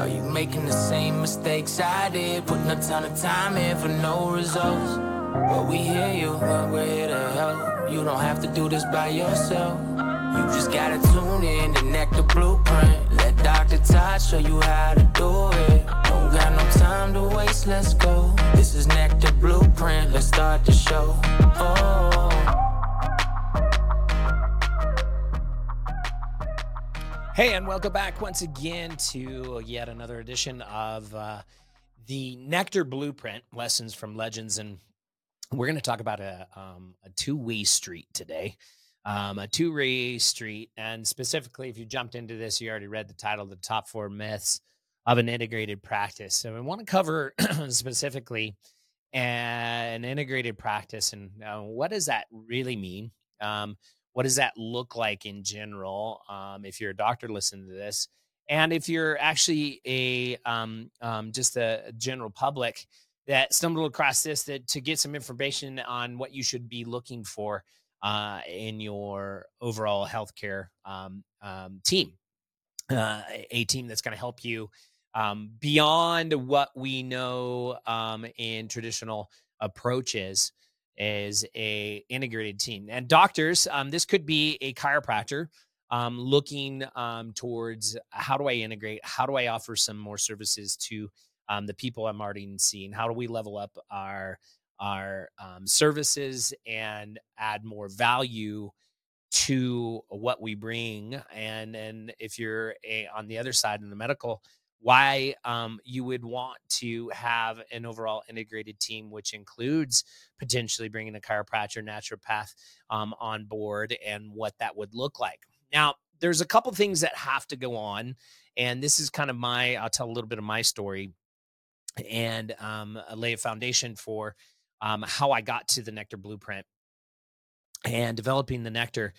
Are you making the same mistakes I did? Putting a ton of time in for no results. Well, we hear you, but we're here to help. You don't have to do this by yourself. You just gotta tune in to Nectar Blueprint. Let Dr. Todd show you how to do it. Don't got no time to waste, let's go. This is Nectar Blueprint, let's start the show. Oh. Hey, and welcome back once again to yet another edition of uh, the Nectar Blueprint Lessons from Legends. And we're going to talk about a, um, a two way street today. Um, a two way street. And specifically, if you jumped into this, you already read the title, The Top Four Myths of an Integrated Practice. So I want to cover specifically an integrated practice and uh, what does that really mean? Um, what does that look like in general? Um, if you're a doctor, listen to this. And if you're actually a um, um, just a general public that stumbled across this, that to get some information on what you should be looking for uh, in your overall healthcare um, um, team, uh, a team that's going to help you um, beyond what we know in traditional approaches is a integrated team. And doctors um, this could be a chiropractor um, looking um, towards how do i integrate? How do i offer some more services to um, the people i'm already seeing? How do we level up our our um, services and add more value to what we bring? And and if you're a, on the other side in the medical why um, you would want to have an overall integrated team, which includes potentially bringing a chiropractor, naturopath um, on board, and what that would look like. Now, there's a couple things that have to go on, and this is kind of my. I'll tell a little bit of my story, and um, lay a foundation for um, how I got to the Nectar Blueprint and developing the Nectar.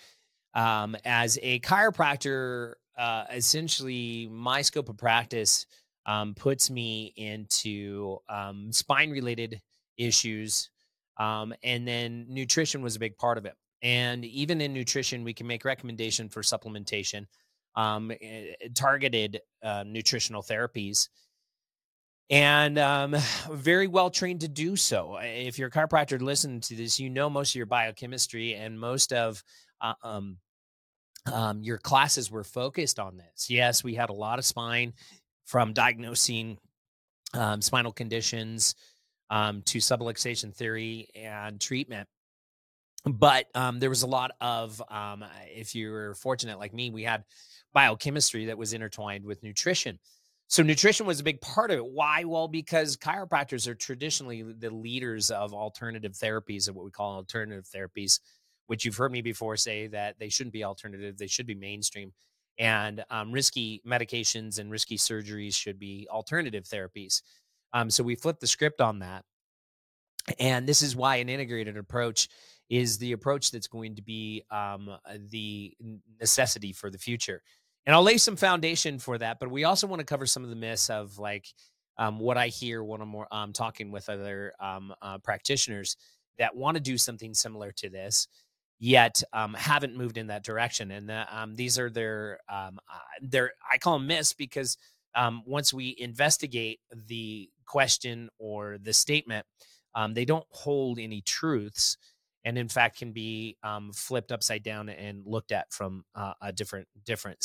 Um, as a chiropractor, uh, essentially my scope of practice um, puts me into um, spine related issues. Um, and then nutrition was a big part of it. And even in nutrition, we can make recommendation for supplementation, um, eh, targeted uh, nutritional therapies, and um, very well trained to do so. If you're a chiropractor listening to this, you know most of your biochemistry and most of uh, um, um, your classes were focused on this. Yes, we had a lot of spine from diagnosing um, spinal conditions um, to subluxation theory and treatment. But um, there was a lot of, um, if you were fortunate like me, we had biochemistry that was intertwined with nutrition. So nutrition was a big part of it. Why? Well, because chiropractors are traditionally the leaders of alternative therapies, of what we call alternative therapies which you've heard me before say that they shouldn't be alternative, they should be mainstream. And um, risky medications and risky surgeries should be alternative therapies. Um, so we flipped the script on that. And this is why an integrated approach is the approach that's going to be um, the necessity for the future. And I'll lay some foundation for that, but we also want to cover some of the myths of like um, what I hear when I'm um, talking with other um, uh, practitioners that want to do something similar to this yet um, haven't moved in that direction. And uh, um, these are their um, uh, their I call them myths because um, once we investigate the question or the statement, um, they don't hold any truths, and in fact can be um, flipped upside down and looked at from uh, a different different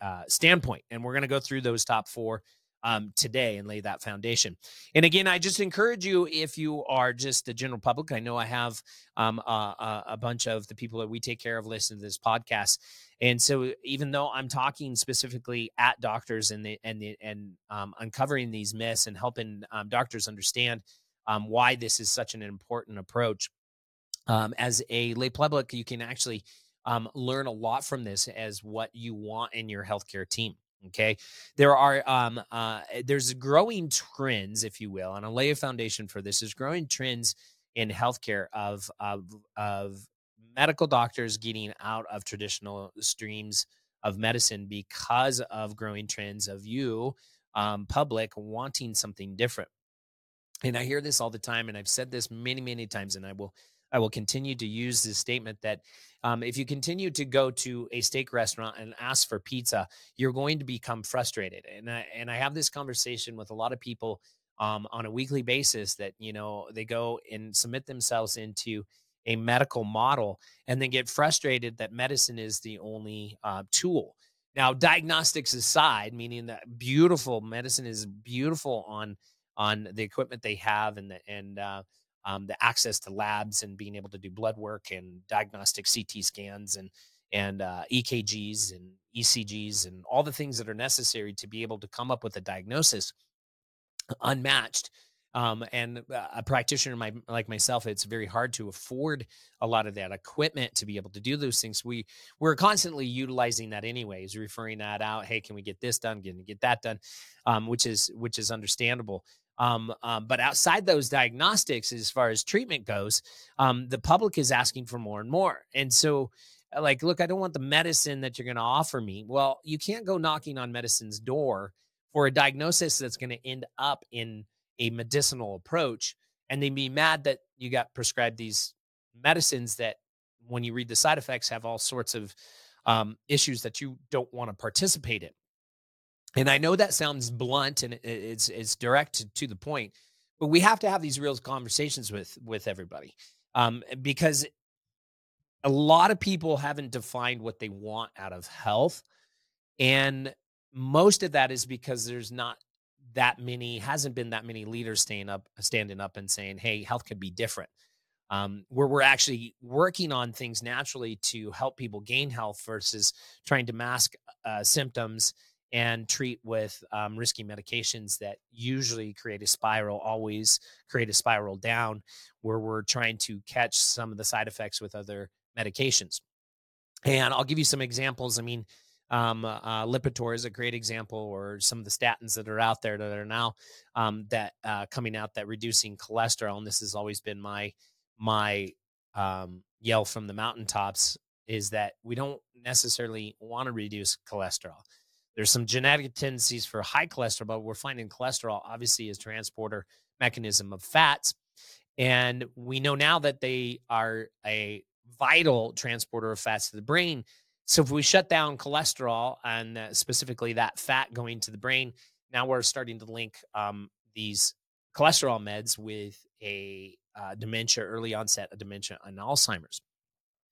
uh, standpoint. And we're going to go through those top four um, today and lay that foundation. And again, I just encourage you if you are just the general public. I know I have um, a, a, bunch of the people that we take care of listen to this podcast, and so even though I'm talking specifically at doctors and the and the and um, uncovering these myths and helping um, doctors understand um, why this is such an important approach, um, as a lay public, you can actually learn a lot from this as what you want in your healthcare team. Okay. There are, um, uh, eh, there's growing trends, if you will, and I'll lay a foundation for this. There's growing trends in healthcare of, of, of medical doctors getting out of traditional streams of medicine because of growing trends of you, um, public, wanting something different. And I hear this all the time, and I've said this many, many times, and I will I will continue to use this statement that um, if you continue to go to a steak restaurant and ask for pizza, you're going to become frustrated. And I, and I have this conversation with a lot of people um, on a weekly basis that you know they go and submit themselves into a medical model and then get frustrated that medicine is the only uh, tool. Now, diagnostics aside, meaning that beautiful medicine is beautiful on on the equipment they have and the and uh, um, the access to labs and being able to do blood work and diagnostic CT scans and and uh, EKGs and ECGs and all the things that are necessary to be able to come up with a diagnosis unmatched. Um, and a practitioner my, like myself, it's very hard to afford a lot of that equipment to be able to do those things. We we're constantly utilizing that anyways, referring that out. Hey, can we get this done? Can we get that done? Um, which is which is understandable. Um, um, but outside those diagnostics, as far as treatment goes, um, the public is asking for more and more. And so, uh, like, look, I don't want the medicine that you're going to offer me. Well, you can't go knocking on medicine's door for a diagnosis that's going to end up in a medicinal approach. And they'd be mad that you got prescribed these medicines that, when you read the side effects, have all sorts of um, issues that you don't want to participate in. And I know that sounds blunt and it's it's direct to the point, but we have to have these real conversations with with everybody um, because a lot of people haven't defined what they want out of health, and most of that is because there's not that many hasn't been that many leaders staying up standing up and saying hey health could be different. Um, where we're actually working on things naturally to help people gain health versus trying to mask uh, symptoms and treat with um, risky medications that usually create a spiral, always create a spiral down, where we're trying to catch some of the side effects with other medications. And I'll give you some examples. I mean, um, uh, Lipitor is a great example, or some of the statins that are out there that are now um, that uh, coming out that reducing cholesterol. And this has always been my my um, yell from the mountaintops is that we don't necessarily want to reduce cholesterol. There's some genetic tendencies for high cholesterol, but we're finding cholesterol obviously is transporter mechanism of fats. And we know now that they are a vital transporter of fats to the brain. So if we shut down cholesterol and uh, specifically that fat going to the brain, now we're starting to link um, these cholesterol meds with a uh, dementia, early onset of dementia and Alzheimer's.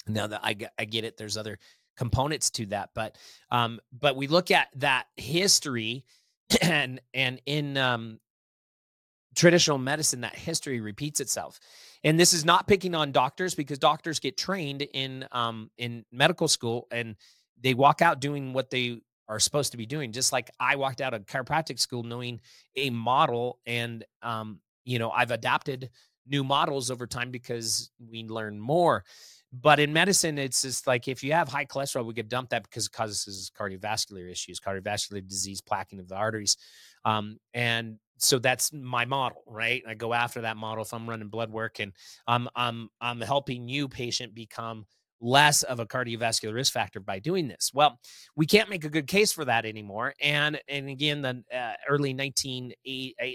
Now that I, I get it, there's other components to that but um but we look at that history and and in um traditional medicine that history repeats itself. And this is not picking on doctors because doctors get trained in um in medical school and they walk out doing what they are supposed to be doing. Just like i walked out of chiropractic school knowing a model and um you know i've adapted new models over time because we learn more but in medicine, it's just like if you have high cholesterol, we could dump that because it causes cardiovascular issues, cardiovascular disease, plaquing of the arteries. Um, and so that's my model, right? I go after that model if I'm running blood work and I'm I'm I'm helping you patient become less of a cardiovascular risk factor by doing this. Well, we can't make a good case for that anymore. And and again, the uh, early 19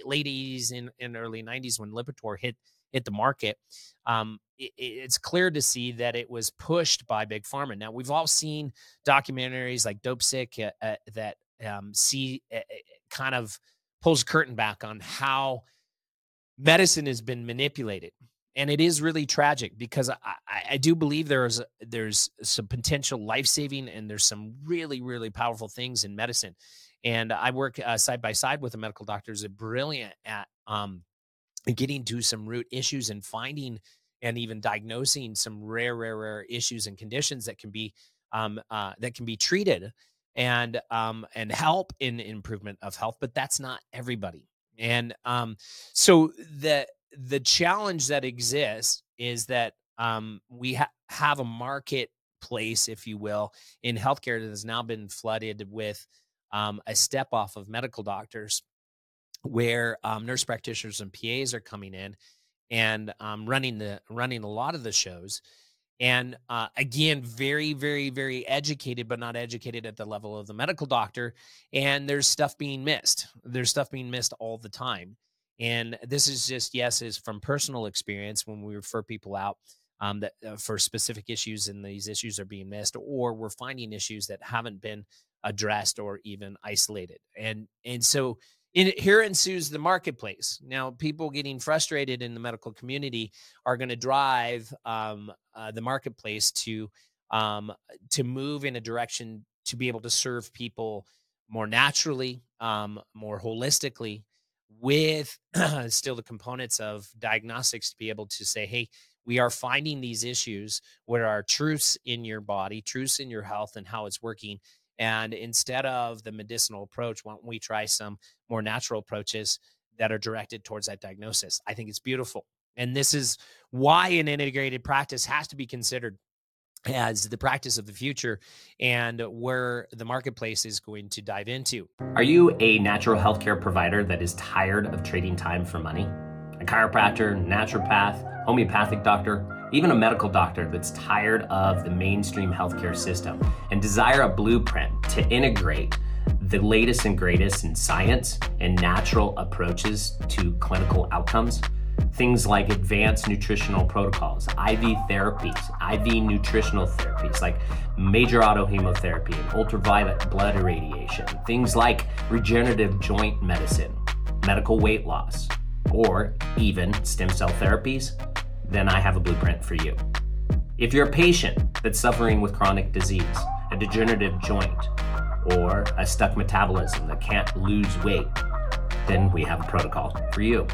late 80s and, and early 90s when Lipitor hit hit the market, um, it, it's clear to see that it was pushed by big pharma. Now we've all seen documentaries like Dopesick uh, uh, that um, see uh, kind of pulls curtain back on how medicine has been manipulated and it is really tragic because I, I, do believe there's there's some potential life saving and there's some really really powerful things in medicine and i work uh, side by side with a medical doctor who's brilliant at um, getting to some root issues and finding and even diagnosing some rare, rare, rare issues and conditions that can be um, uh, that can be treated and um, and help in improvement of health. But that's not everybody. And um, so the the challenge that exists is that um, we ha- have a marketplace, if you will, in healthcare that has now been flooded with um, a step off of medical doctors where um, nurse practitioners and PAs are coming in and um, running the running a lot of the shows. And uh, again, very, very, very educated, but not educated at the level of the medical doctor. And there's stuff being missed. There's stuff being missed all the time. And this is just, yes, is from personal experience when we refer people out um, that uh, for specific issues and these issues are being missed, or we're finding issues that haven't been addressed or even isolated. And and so in, here ensues the marketplace. Now, people getting frustrated in the medical community are going to drive um, uh, the marketplace to um, to move in a direction to be able to serve people more naturally, um, more holistically, with still the components of diagnostics to be able to say, hey, we are finding these issues where are truths in your body, truths in your health, and how it's working. And instead of the medicinal approach, why don't we try some more natural approaches that are directed towards that diagnosis? I think it's beautiful. And this is why an integrated practice has to be considered as the practice of the future and where the marketplace is going to dive into. Are you a natural healthcare provider that is tired of trading time for money? A chiropractor, naturopath, homeopathic doctor, even a medical doctor that's tired of the mainstream healthcare system and desire a blueprint to integrate the latest and greatest in science and natural approaches to clinical outcomes? things like advanced nutritional protocols, IV therapies, IV nutritional therapies like major autohemotherapy and ultraviolet blood irradiation, things like regenerative joint medicine, medical weight loss, or even stem cell therapies, then I have a blueprint for you. If you're a patient that's suffering with chronic disease, a degenerative joint, or a stuck metabolism that can't lose weight, then we have a protocol for you.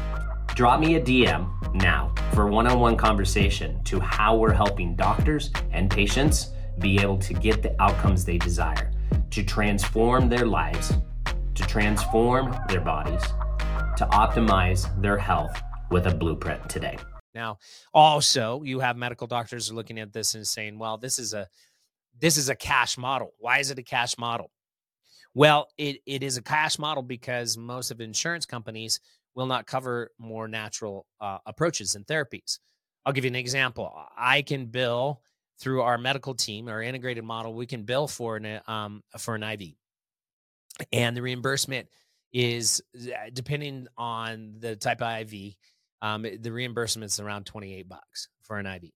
Drop me a DM now for one on one conversation to how we're helping doctors and patients be able to get the outcomes they desire, to transform their lives, to transform their bodies, to optimize their health with a blueprint today. Now, also, you have medical doctors looking at this and saying, "Well, this is a this is a cash model. Why is it a cash model?" Well, it, it is a cash model because most of insurance companies will not cover more natural uh, approaches and therapies. I'll give you an example. I can bill through our medical team, our integrated model. We can bill for an um, for an IV, and the reimbursement is uh, depending on the type of IV. Um, the reimbursement is around twenty eight bucks for an IV.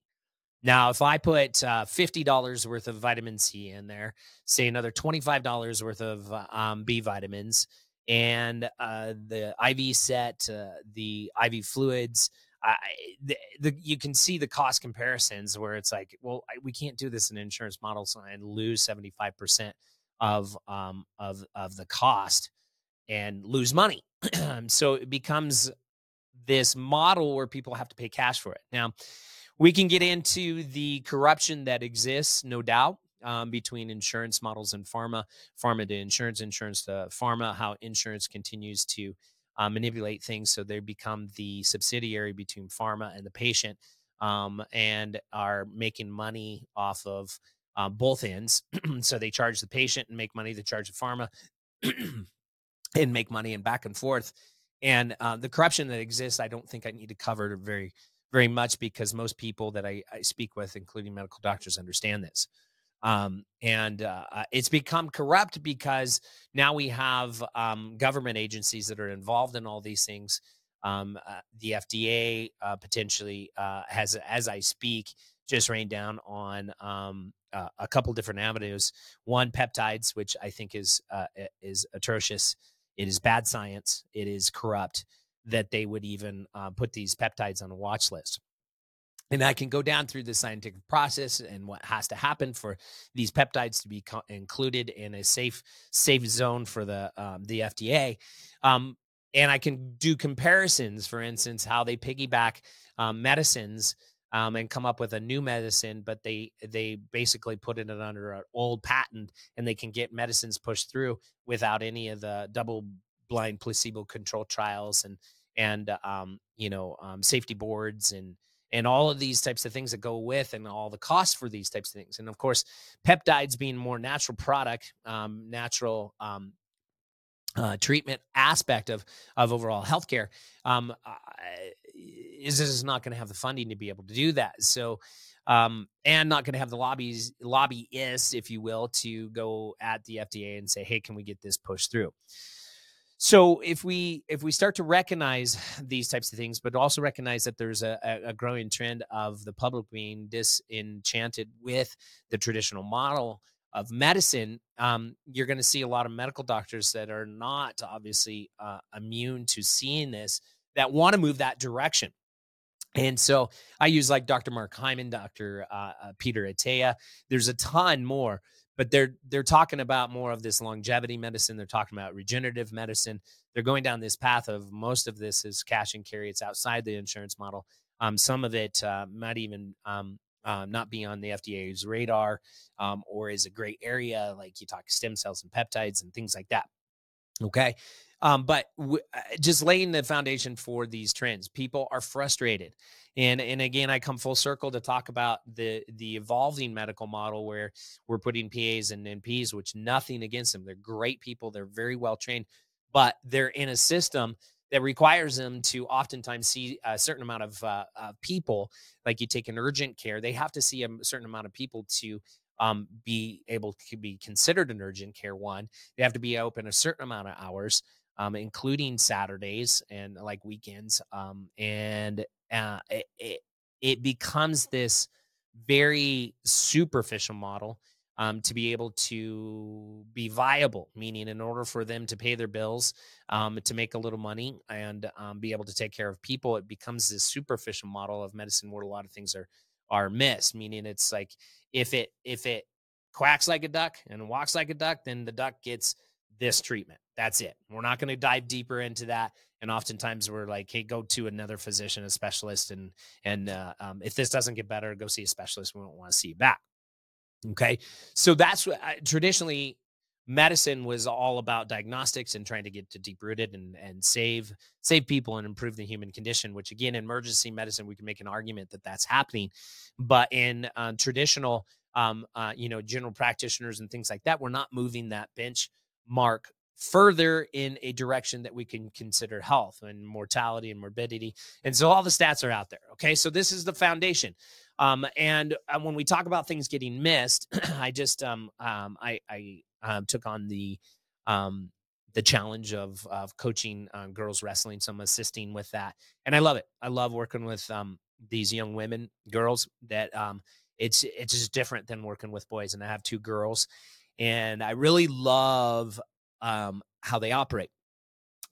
Now, if I put uh, fifty dollars worth of vitamin C in there, say another twenty five dollars worth of uh, um, B vitamins, and uh, the IV set, uh, the IV fluids. I, the, the, you can see the cost comparisons where it's like, well, I, we can't do this in insurance models and lose seventy five percent of um, of of the cost and lose money. so it becomes this model where people have to pay cash for it. Now, we can get into the corruption that exists, no doubt um, between insurance models and pharma, pharma to insurance, insurance to pharma, how insurance continues to uh, manipulate things so they become the subsidiary between pharma and the patient um, and are making money off of uh, both ends. so they charge the patient and make money, to charge the pharma and make money and back and forth. And uh, the corruption that exists, I don't think I need to cover very, very much because most people that I, I speak with, including medical doctors, understand this. Um, and uh, uh, it's become corrupt because now we have um, government agencies that are involved in all these things. Um, uh, the FDA uh, potentially uh, has, as I speak, just rained down on um, uh, a couple different avenues. One, peptides, which I think is is atrocious. It is bad science. It is corrupt that they would even put these peptides on a watch list and I can go down through the scientific process and what has to happen for these peptides to be co- included in a safe safe zone for the um, the FDA. Um, and I can do comparisons, for instance, how they piggyback um, medicines um, and come up with a new medicine, but they they basically put it under an old patent, and they can get medicines pushed through without any of the double blind placebo control trials and and um, you know um, safety boards and and all of these types of things that go with and all the costs for these types of things. And of course peptides being more natural product um, natural um, uh, treatment aspect of of overall healthcare um, is is not going to have the funding to be able to do that. So um, and not going to have the lobbies lobbyists if you will to go at the FDA and say hey can we get this pushed through? So if we if we start to recognize these types of things but also recognize that there's a, a growing trend of the public being disenchanted with the traditional model of medicine um, you're going to see a lot of medical doctors that are not obviously uh, immune to seeing this that want to move that direction and so I use like Dr. Mark Hyman, Dr. Uh, uh, Peter Attia. There's a ton more but they're they're talking about more of this longevity medicine they're talking about regenerative medicine they're going down this path of most of this is cash and carry it's outside the insurance model um, some of it uh, might even um, uh, not be on the fda's radar um, or is a great area like you talk stem cells and peptides and things like that okay um, but w- uh, just laying the foundation for these trends people are frustrated. And and again i come full circle to talk about the the evolving medical model where we're putting pas and nps which nothing against them. They're great people. They're very well trained but they're in a system that requires them to oftentimes see a certain amount of uh, uh, people. Like you take an urgent care they have to see a certain amount of people to um, be able to be considered an urgent care one. They have to be open a certain amount of hours um, including saturdays and like weekends um, and uh, it, it, it becomes this very superficial model um, to be able to be viable, meaning in order for them to pay their bills, um, to make a little money, and um, be able to take care of people, it becomes this superficial model of medicine where a lot of things are are missed. Meaning, it's like if it if it quacks like a duck and walks like a duck, then the duck gets this treatment. That's it. We're not going to dive deeper into that. And oftentimes we're like hey go to another physician a specialist and and uh, um, if this doesn't get better go see a specialist. We don't want to see you back. Okay? So that's what I, traditionally medicine was all about diagnostics and trying to get to deep rooted and and save save people and improve the human condition which again in emergency medicine we can make an argument that that's happening. But in uh, traditional um, uh, you know general practitioners and things like that we're not moving that bench mark further in a direction that we can consider health and mortality and morbidity. And so all the stats are out there. Okay. So this is the foundation. Um, and uh, when we talk about things getting missed, I just, um, um, I, I um, took on the, um, the challenge of, of coaching uh, girls wrestling. So I'm assisting with that. And I love it. I love working with, um, these young women, girls that, um, it's, it's just different than working with boys. And I have two girls and I really love um, how they operate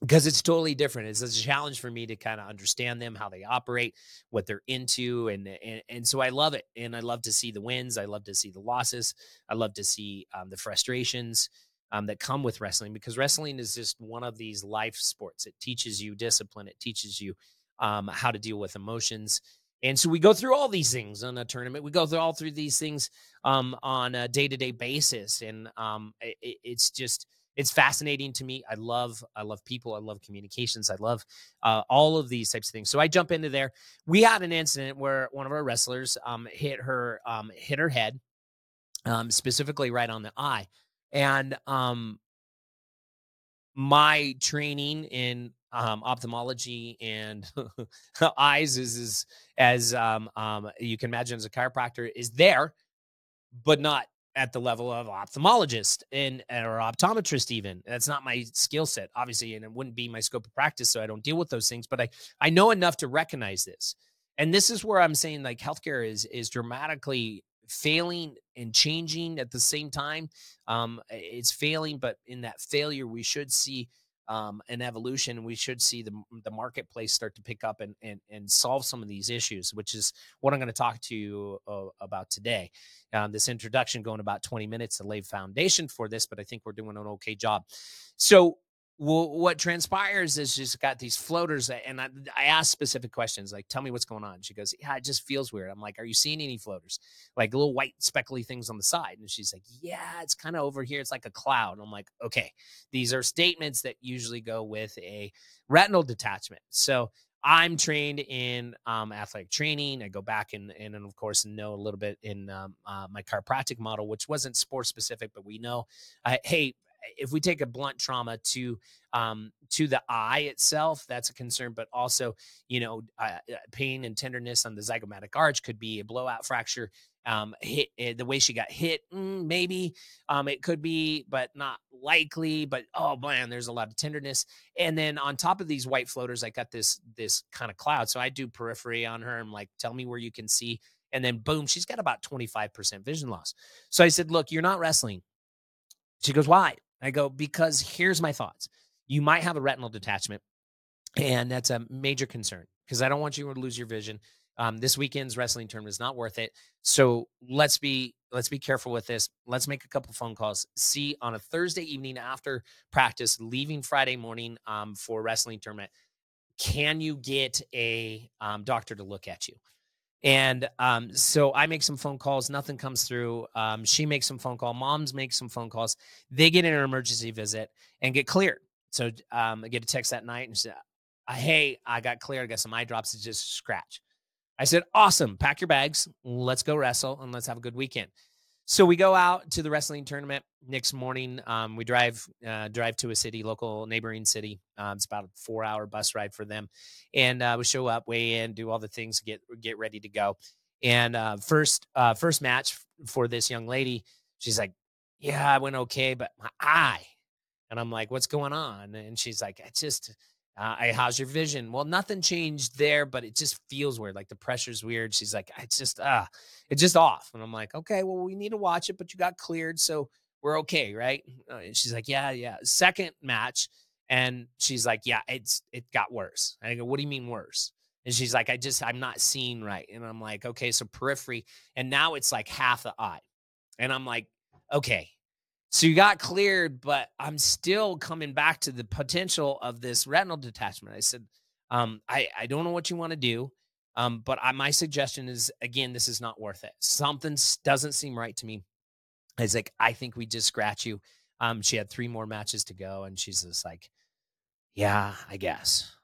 because it's totally different. It's a challenge for me to kind of understand them, how they operate, what they're into, and, and and so I love it, and I love to see the wins. I love to see the losses. I love to see um, the frustrations um, that come with wrestling because wrestling is just one of these life sports. It teaches you discipline. It teaches you um, how to deal with emotions. And so we go through all these things on a tournament. We go through all through these things um, on a day to day basis, and um, it, it's just it's fascinating to me. I love I love people. I love communications. I love uh, all of these types of things. So I jump into there. We had an incident where one of our wrestlers um, hit her um, hit her head, um, specifically right on the eye, and um, my training in um, ophthalmology and eyes is, is as um, um, you can imagine as a chiropractor is there, but not at the level of ophthalmologist and or optometrist even. That's not my skill set obviously and it wouldn't be my scope of practice so i don't deal with those things but i i know enough to recognize this. And this is where i'm saying like healthcare is is dramatically failing and changing at the same time. Um it's failing but in that failure we should see um, an evolution, we should see the the marketplace start to pick up and and and solve some of these issues, which is what I'm going to talk to you uh, about today. Um, this introduction going about 20 minutes to lay foundation for this, but I think we're doing an okay job. So well, what transpires is she's got these floaters, and I, I ask specific questions like, "Tell me what's going on." She goes, "Yeah, it just feels weird." I'm like, "Are you seeing any floaters, like little white speckly things on the side?" And she's like, "Yeah, it's kind of over here. It's like a cloud." And I'm like, "Okay, these are statements that usually go with a retinal detachment." So I'm trained in um, athletic training. I go back and, and, of course know a little bit in um, uh, my chiropractic model, which wasn't sport specific, but we know, uh, hey, if we take a blunt trauma to um, to the eye itself, that's a concern. But also, you know, uh, uh, pain and tenderness on the zygomatic arch could be a blowout fracture. um, hit eh, the way she got hit. Mm, maybe um, it could be, but not likely. But oh man, there's a lot of tenderness. And then on top of these white floaters, I got this this kind of cloud. So I do periphery on her. I'm like, tell me where you can see. And then boom, she's got about 25% vision loss. So I said, look, you're not wrestling. She goes, why? I go, because here's my thoughts. You might have a retinal detachment, and that's a major concern because I don't want you to lose your vision. Um, this weekend's wrestling tournament is not worth it. So let's be let's be careful with this. Let's make a couple phone calls. See on a Thursday evening after practice, leaving Friday morning um, for wrestling tournament. Can you get a um, doctor to look at you? And um, so I make some phone calls. Nothing comes through. Um, she makes some phone call. Moms make some phone calls. They get in an emergency visit and get cleared. So um, I get a text that night and say, "Hey, I got cleared. I got some eye drops. It's just scratch." I said, awesome. Pack your bags. Let's go wrestle and let's have a good weekend. So we go out to the wrestling tournament next morning. Um, we drive uh, drive to a city, local neighboring city. Um, it's about a four hour bus ride for them, and uh, we show up, weigh in, do all the things, get get ready to go. And uh, first uh, first match for this young lady, she's like, "Yeah, I went okay, but my eye." And I'm like, "What's going on?" And she's like, "I just." Uh, how's your vision? Well, nothing changed there, but it just feels weird. Like the pressure's weird. She's like, it's just, ah, uh, it's just off. And I'm like, okay, well, we need to watch it, but you got cleared. So we're okay, right? Uh, and she's like, yeah, yeah. Second match. And she's like, yeah, it's, it got worse. I go, what do you mean worse? And she's like, I just, I'm not seeing right. And I'm like, okay, so periphery. And now it's like half the eye. And I'm like, okay, so you got cleared, but I'm still coming back to the potential of this retinal detachment. I said, um, I, I don't know what you want to do. Um, but I, my suggestion is again, this is not worth it. Something doesn't seem right to me. I was like, I think we just scratch you. Um, she had three more matches to go, and she's just like, Yeah, I guess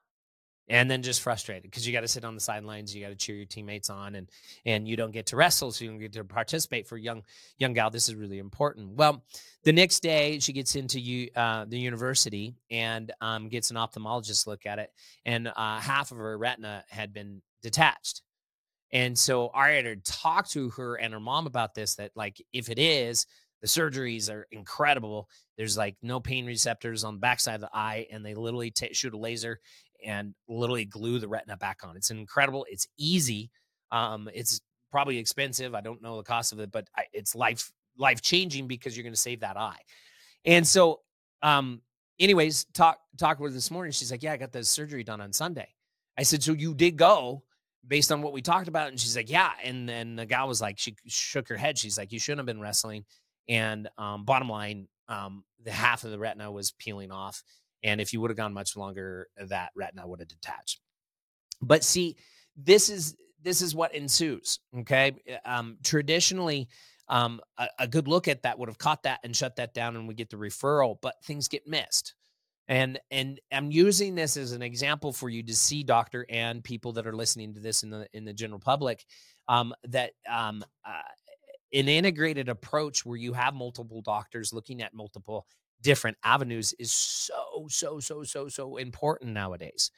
and then just frustrated because you got to sit on the sidelines you got to cheer your teammates on and and you don't get to wrestle so you don't get to participate for young young gal this is really important well the next day she gets into you uh, the university and um, gets an ophthalmologist look at it and uh, half of her retina had been detached and so I had to talk to her and her mom about this that like if it is the surgeries are incredible. There's like no pain receptors on the backside of the eye, and they literally t- shoot a laser and literally glue the retina back on. It's incredible. It's easy. Um, it's probably expensive. I don't know the cost of it, but I, it's life life changing because you're going to save that eye. And so, um, anyways, talk talk with her this morning. She's like, "Yeah, I got the surgery done on Sunday." I said, "So you did go based on what we talked about?" And she's like, "Yeah." And then the guy was like, she shook her head. She's like, "You shouldn't have been wrestling." And um, bottom line, um, the half of the retina was peeling off and if you would have gone much longer, that retina would have detached. But see, this is this is what ensues. Okay, eh, um, traditionally, um, a, a, good look at that would have caught that and shut that down, and we get the referral. But things get missed, and and I'm using this as an example for you to see, doctor, and people that are listening to this in the in the general public, um, that um, uh, an integrated approach where you have multiple doctors looking at multiple different avenues is so, so, so, so, so important nowadays.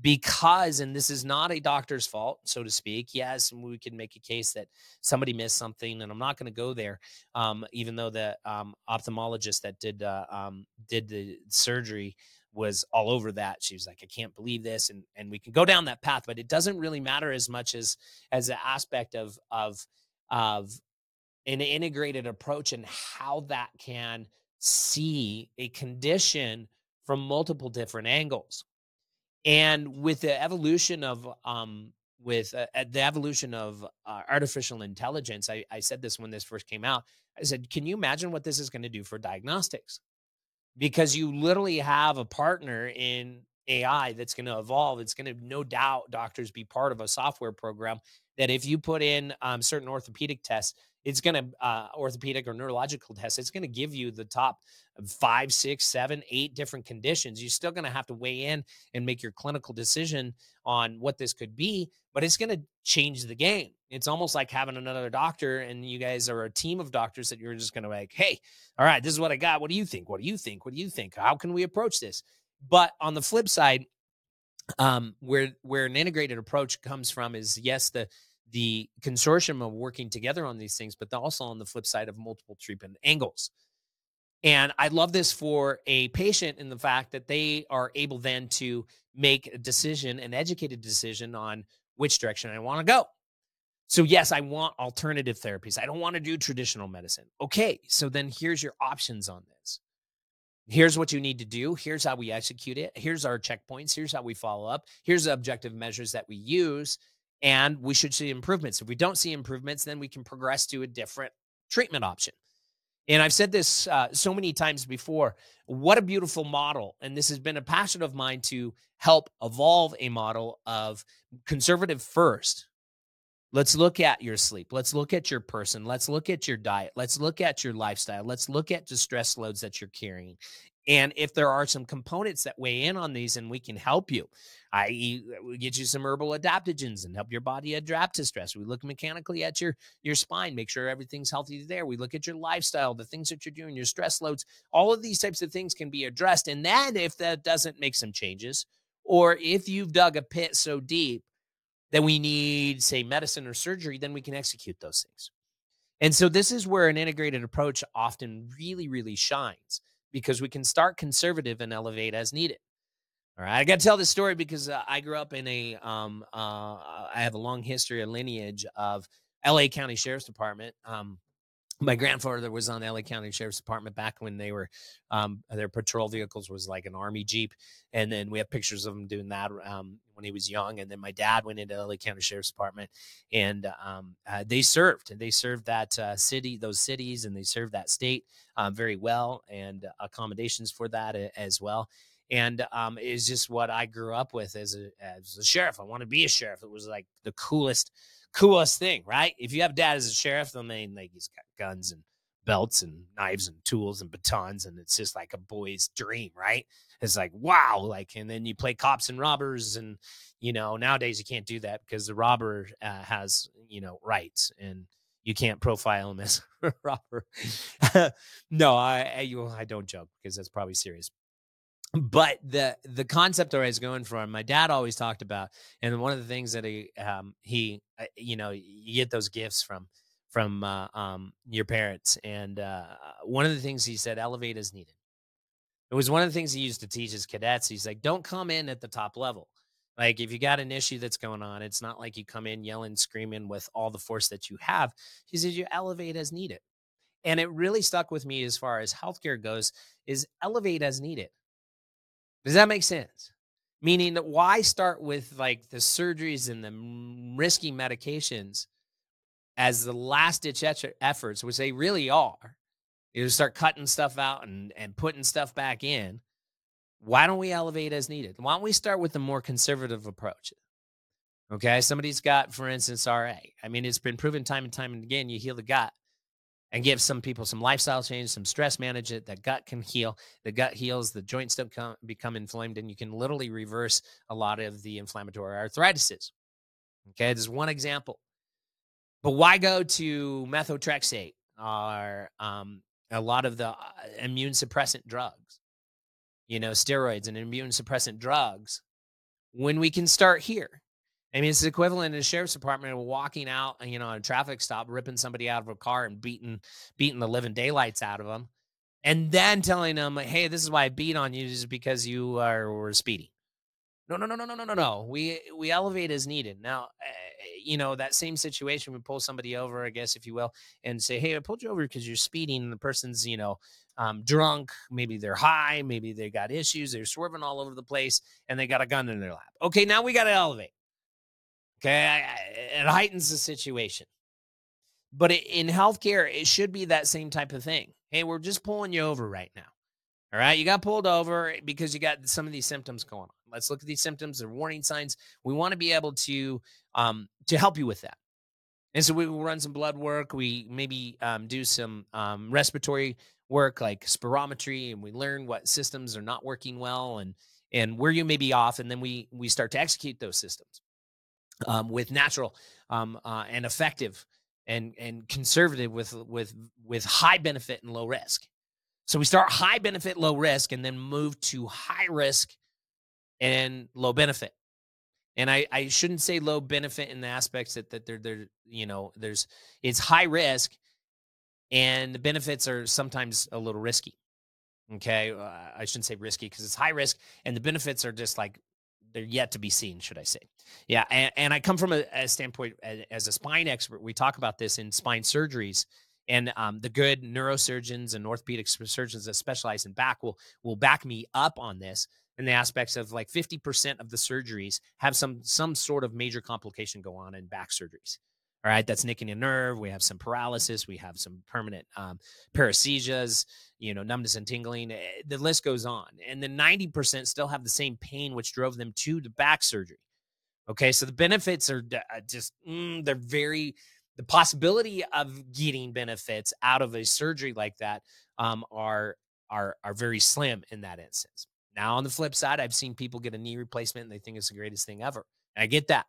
Because, and this is not a doctor's fault, so to speak. Yes, we can make a case that somebody missed something, and I'm not going to go there. Um, even though the um, ophthalmologist that did uh, um, did the surgery was all over that. She was like, "I can't believe this," and and we can go down that path, but it doesn't really matter as much as as the aspect of of of an integrated approach and how that can see a condition from multiple different angles. And with the evolution of um, with uh, the evolution of uh, artificial intelligence, I, I said this when this first came out. I said, "Can you imagine what this is going to do for diagnostics?" Because you literally have a partner in AI that's going to evolve. It's going to, no doubt, doctors be part of a software program that if you put in um, certain orthopedic tests, it's going to uh, orthopedic or neurological tests. It's going to give you the top five, six, seven, eight different conditions. You're still going to have to weigh in and make your clinical decision on what this could be, but it's going to change the game. It's almost like having another doctor, and you guys are a team of doctors that you're just going to like, hey, all right, this is what I got. What do you think? What do you think? What do you think? How can we approach this? But on the flip side, um, where where an integrated approach comes from is yes, the the consortium of working together on these things, but also on the flip side of multiple treatment angles. And I love this for a patient in the fact that they are able then to make a decision, an educated decision on which direction I want to go. So, yes, I want alternative therapies. I don't want to do traditional medicine. Okay, so then here's your options on this. Here's what you need to do. Here's how we execute it. Here's our checkpoints. Here's how we follow up. Here's the objective measures that we use. And we should see improvements. If we don't see improvements, then we can progress to a different treatment option. And I've said this uh, so many times before. What a beautiful model. And this has been a passion of mine to help evolve a model of conservative first, Let's look at your sleep. Let's look at your person. Let's look at your diet. Let's look at your lifestyle. Let's look at the stress loads that you're carrying. And if there are some components that weigh in on these and we can help you, i.e., uh, we get you some herbal adaptogens and help your body adapt to stress. We look mechanically at your your spine, make sure everything's healthy there. We look at your lifestyle, the things that you're doing, your stress loads. All of these types of things can be addressed. And then if that doesn't make some changes, or if you've dug a pit so deep that we need, say, medicine or surgery, then we can execute those things. And so this is where an integrated approach often really, really shines because we can start conservative and elevate as needed. All right, I got to tell this story because uh, I grew up in a, um, uh, I have a long history a lineage of LA County Sheriff's Department. Um, my grandfather was on LA County Sheriff's Department back when they were um, their patrol vehicles was like an army jeep, and then we have pictures of him doing that um, when he was young. And then my dad went into LA County Sheriff's Department, and um, uh, they served and they served that uh, city, those cities, and they served that state um, very well, and accommodations for that as well. And um, it's just what I grew up with as a as a sheriff. I want to be a sheriff. It was like the coolest coolest thing, right? If you have dad as a sheriff, I mean, like he's got guns and belts and knives and tools and batons, and it's just like a boy's dream, right? It's like wow, like, and then you play cops and robbers, and you know nowadays you can't do that because the robber uh, has you know rights and you can't profile him as a robber. no, I I, I don't joke because that's probably serious but the the concept I was going for, my dad always talked about, and one of the things that he um, he uh, you know you get those gifts from from uh, um, your parents, and uh, one of the things he said, elevate as needed. It was one of the things he used to teach his cadets. He's like, don't come in at the top level. Like if you got an issue that's going on, it's not like you come in yelling, screaming with all the force that you have. He says you elevate as needed. And it really stuck with me as far as healthcare goes, is elevate as needed does that make sense? Meaning that why start with like the surgeries and the risky medications as the last ditch efforts, which they really are, you start cutting stuff out and, and putting stuff back in. Why don't we elevate as needed? Why don't we start with the more conservative approach? Okay, somebody's got, for instance, RA. I mean, it's been proven time and time and again. You heal the gut, and give some people some lifestyle change, some stress management. That gut can heal. The gut heals. The joints don't come, become inflamed, and you can literally reverse a lot of the inflammatory arthritises. Okay, this is one example. But why go to methotrexate or um, a lot of the uh, immune suppressant drugs? You know, steroids and immune suppressant drugs when we can start here I mean, it's equivalent in the sheriff's department walking out, you know, a traffic stop, ripping somebody out of a car and beating beating the living daylights out of them, and then telling them, "Hey, this is why I beat on you, is because you are were speeding." No, no, no, no, no, no, no, no. We we elevate as needed. Now, uh, you know that same situation. We pull somebody over, I guess, if you will, and say, "Hey, I pulled you over because you're speeding." And the person's, you know, um, drunk. Maybe they're high. Maybe they got issues. They're swerving all over the place, and they got a gun in their lap. Okay, now we got to elevate. Okay. It heightens the situation. But in healthcare, it should be that same type of thing. Hey, we're just pulling you over right now. All right. You got pulled over because you got some of these symptoms going on. Let's look at these symptoms. They're warning signs. We want to be able to um, to help you with that. And so we run some blood work. We maybe um, do some um, respiratory work like spirometry, and we learn what systems are not working well and and where you may be off. And then we we start to execute those systems um, with natural um, uh, and effective and and conservative with with with high benefit and low risk. So we start high benefit, low risk, and then move to high risk and low benefit. and I, I shouldn't say low benefit in the aspects that that they're, they're you know there's it's high risk and the benefits are sometimes a little risky okay uh, i shouldn't say risky because it's high risk and the benefits are just like they're yet to be seen should i say. Yeah and, and i come from a, a standpoint as, as, a spine expert we talk about this in spine surgeries and um, the good neurosurgeons and orthopedic surgeons that specialize in back will will back me up on this in the aspects of like 50% of the surgeries have some some sort of major complication go on in back surgeries all right that's nicking a nerve we have some paralysis we have some permanent um, paresthesias you know numbness and tingling eh, the list goes on and the 90% still have the same pain which drove them to the back surgery okay so the benefits are uh, just mm, they're very the possibility of getting benefits out of a surgery like that um, are are are very slim in that instance. Now, on the flip side, I've seen people get a knee replacement and they think it's the greatest thing ever. And I get that.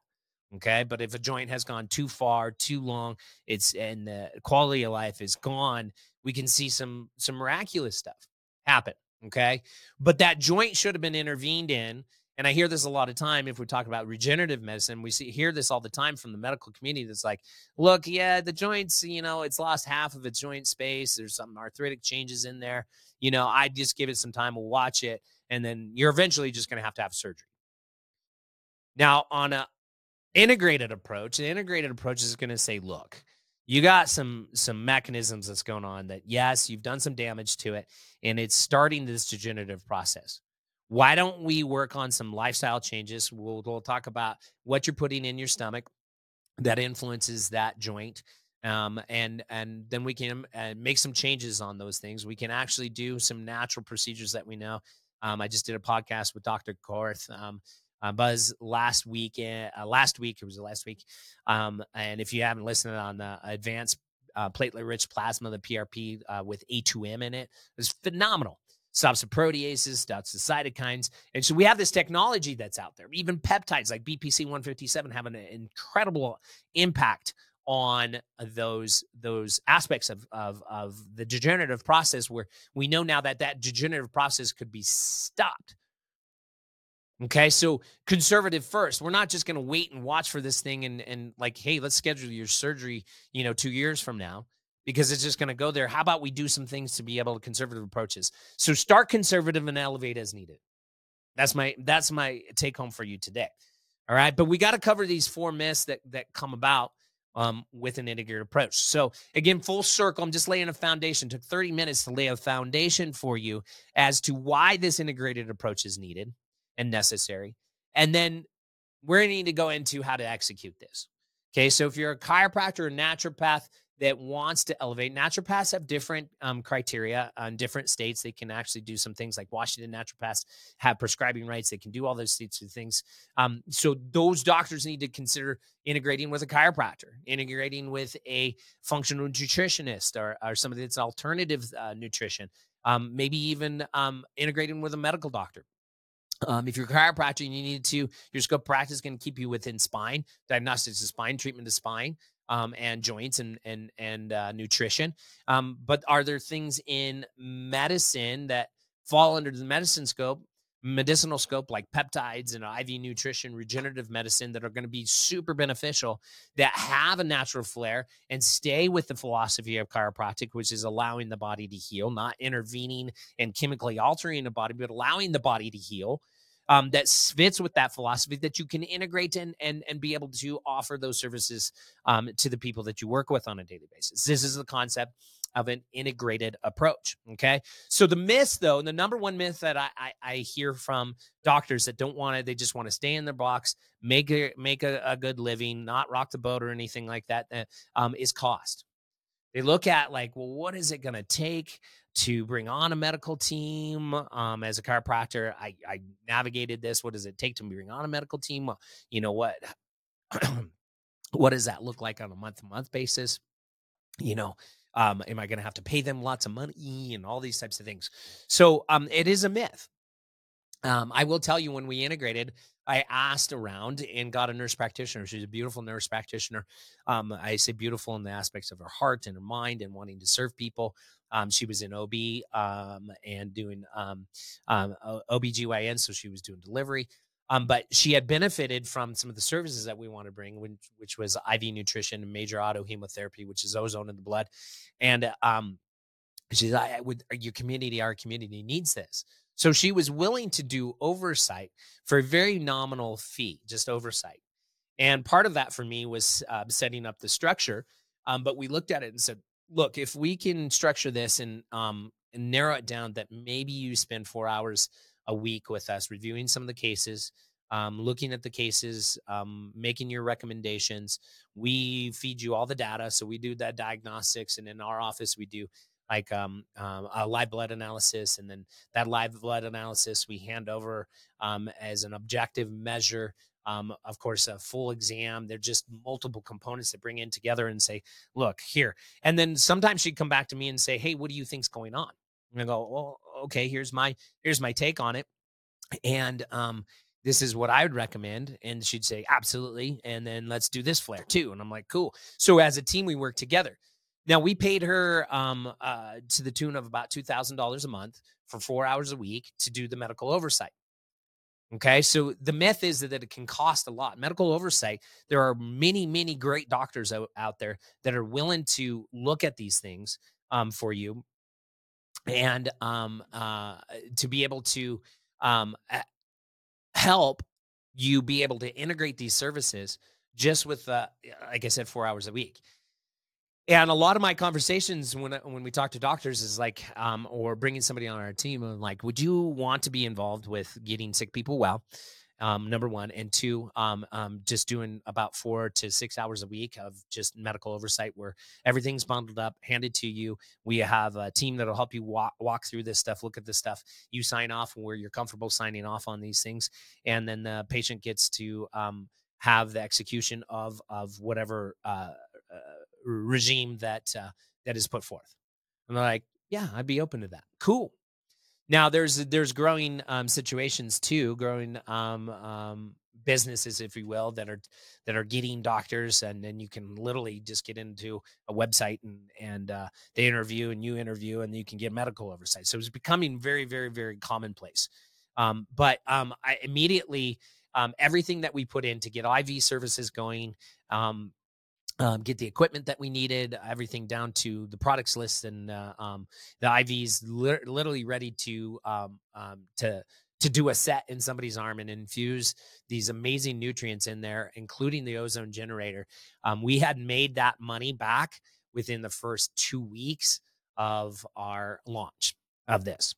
Okay. But if a joint has gone too far, too long, it's and the quality of life is gone, we can see some some miraculous stuff happen. Okay. But that joint should have been intervened in and I hear this a lot of time if we talk about regenerative medicine. We see hear this all the time from the medical community that's like, look, yeah, the joints, you know, it's lost half of its joint space. There's some arthritic changes in there. You know, I just give it some time, we'll watch it, and then you're eventually just going to have to have surgery. Now, on a integrated approach, the integrated approach is going to say, look, you got some some mechanisms that's going on that yes, you've done some damage to it, and it's starting this degenerative process why don't we work on some lifestyle changes? We'll, we'll talk about what you're putting in your stomach that influences that joint. Um, and and then we can uh, make some changes on those things. We can actually do some natural procedures that we know. Um, I just did a podcast with Dr. Korth, um, uh, Buzz last week. Uh, last week it was last week. Um, and if you haven't listened on the advanced uh, platelet-rich plasma, the PRP uh, with A2M in it, it was phenomenal stops the proteases, stops the cytokines. And so we have this technology that's out there. Even peptides like BPC 157 have an incredible impact on those those aspects of, of of the degenerative process where we know now that that degenerative process could be stopped okay so conservative first we're not just going to wait and watch for this thing and and like hey let's schedule your surgery you know 2 years from now because it's just going to go there. How about we do some things to be able to conservative approaches? So start conservative and elevate as needed. That's my that's my take home for you today. All right, but we got to cover these four myths that that come about um, with an integrated approach. So again, full circle. I'm just laying a foundation. Took 30 minutes to lay a foundation for you as to why this integrated approach is needed and necessary, and then we're going to need to go into how to execute this. Okay, so if you're a chiropractor or naturopath, that wants to elevate. Naturopaths have different um, criteria on different states. They can actually do some things like Washington naturopaths have prescribing rights. They can do all those sorts of things. Um, so those doctors need to consider integrating with a chiropractor, integrating with a functional nutritionist or, or somebody that's alternative uh, nutrition, um, maybe even um, integrating with a medical doctor. Um, if you're a chiropractor and you need to, your scope practice is going to keep you within spine, diagnostics of spine, treatment of spine um, and joints and and and uh, nutrition. Um, but are there things in medicine that fall under the medicine scope, medicinal scope, like peptides and IV nutrition, regenerative medicine, that are going to be super beneficial that have a natural flair and stay with the philosophy of chiropractic, which is allowing the body to heal, not intervening and chemically altering the body, but allowing the body to heal um, that fits with that philosophy that you can integrate and and and be able to offer those services um, to the people that you work with on a daily basis. This is the concept of an integrated approach. Okay. So the myth, though, the number one myth that I, I, I hear from doctors that don't want to, they just want to stay in their box, make a make a, a, good living, not rock the boat or anything like that, um, is cost. They look at like, well, what is it going to take to bring on a medical team? Um, as a chiropractor, I, I navigated this. What does it take to bring on a medical team? You know what? what does that look like on a month to month basis? You know, um, am I going to have to pay them lots of money and all these types of things? So um, it is a myth. Um, I will tell you when we integrated, I asked around and got a nurse practitioner. She's a beautiful nurse practitioner. Um, I say beautiful in the aspects of her heart and her mind and wanting to serve people. Um, she was in OB um, and doing um, um, OBGYN, so she was doing delivery. Um, but she had benefited from some of the services that we want to bring, which, which was IV nutrition, and major auto hemotherapy, which is ozone in the blood, and um, she's would your community, our community needs this. So she was willing to do oversight for a very nominal fee, just oversight. And part of that for me was uh, setting up the structure. Um, but we looked at it and said, look, if we can structure this and, um, and narrow it down that maybe you spend four hours a week with us reviewing some of the cases, um, looking at the cases, um, making your recommendations. We feed you all the data. So we do that diagnostics. And in our office, we do like um, um, a live blood analysis. And then that live blood analysis we hand over um, as an objective measure um, of course, a full exam. They're just multiple components that bring in together and say, look, here. And then sometimes she'd come back to me and say, hey, what do you think's going on? And I go, well, okay, here's my here's my take on it. And um, this is what I would recommend. And she'd say, absolutely. And then let's do this flare too. And I'm like, cool. So as a team, we work together. Now we paid her um, uh, to the tune of about two thousand dollars a month for four hours a week to do the medical oversight. Okay, so the myth is that it can cost a lot. Medical oversight, there are many, many great doctors out, out there that are willing to look at these things um, for you and um, uh, to be able to um, help you be able to integrate these services just with, uh, like I said, four hours a week. And a lot of my conversations when when we talk to doctors is like, um, or bringing somebody on our team, I'm like, would you want to be involved with getting sick people well? Um, number one, and two, um, um, just doing about four to six hours a week of just medical oversight where everything's bundled up, handed to you. We have a team that'll help you walk, walk through this stuff, look at this stuff. You sign off where you're comfortable signing off on these things, and then the patient gets to um, have the execution of of whatever. Uh, uh, regime that uh, that is put forth. And they're like, yeah, I'd be open to that. Cool. Now there's there's growing um, situations too, growing um, um, businesses, if you will, that are that are getting doctors, and then you can literally just get into a website and and uh, they interview and you interview, and you can get medical oversight. So it's becoming very, very, very commonplace. Um, but um, I immediately um, everything that we put in to get IV services going, um, um, get the equipment that we needed, everything down to the products list and uh, um, the IVs li- literally ready to um, um, to to do a set in somebody's arm and infuse these amazing nutrients in there, including the ozone generator. Um, we had made that money back within the first two weeks of our launch of this.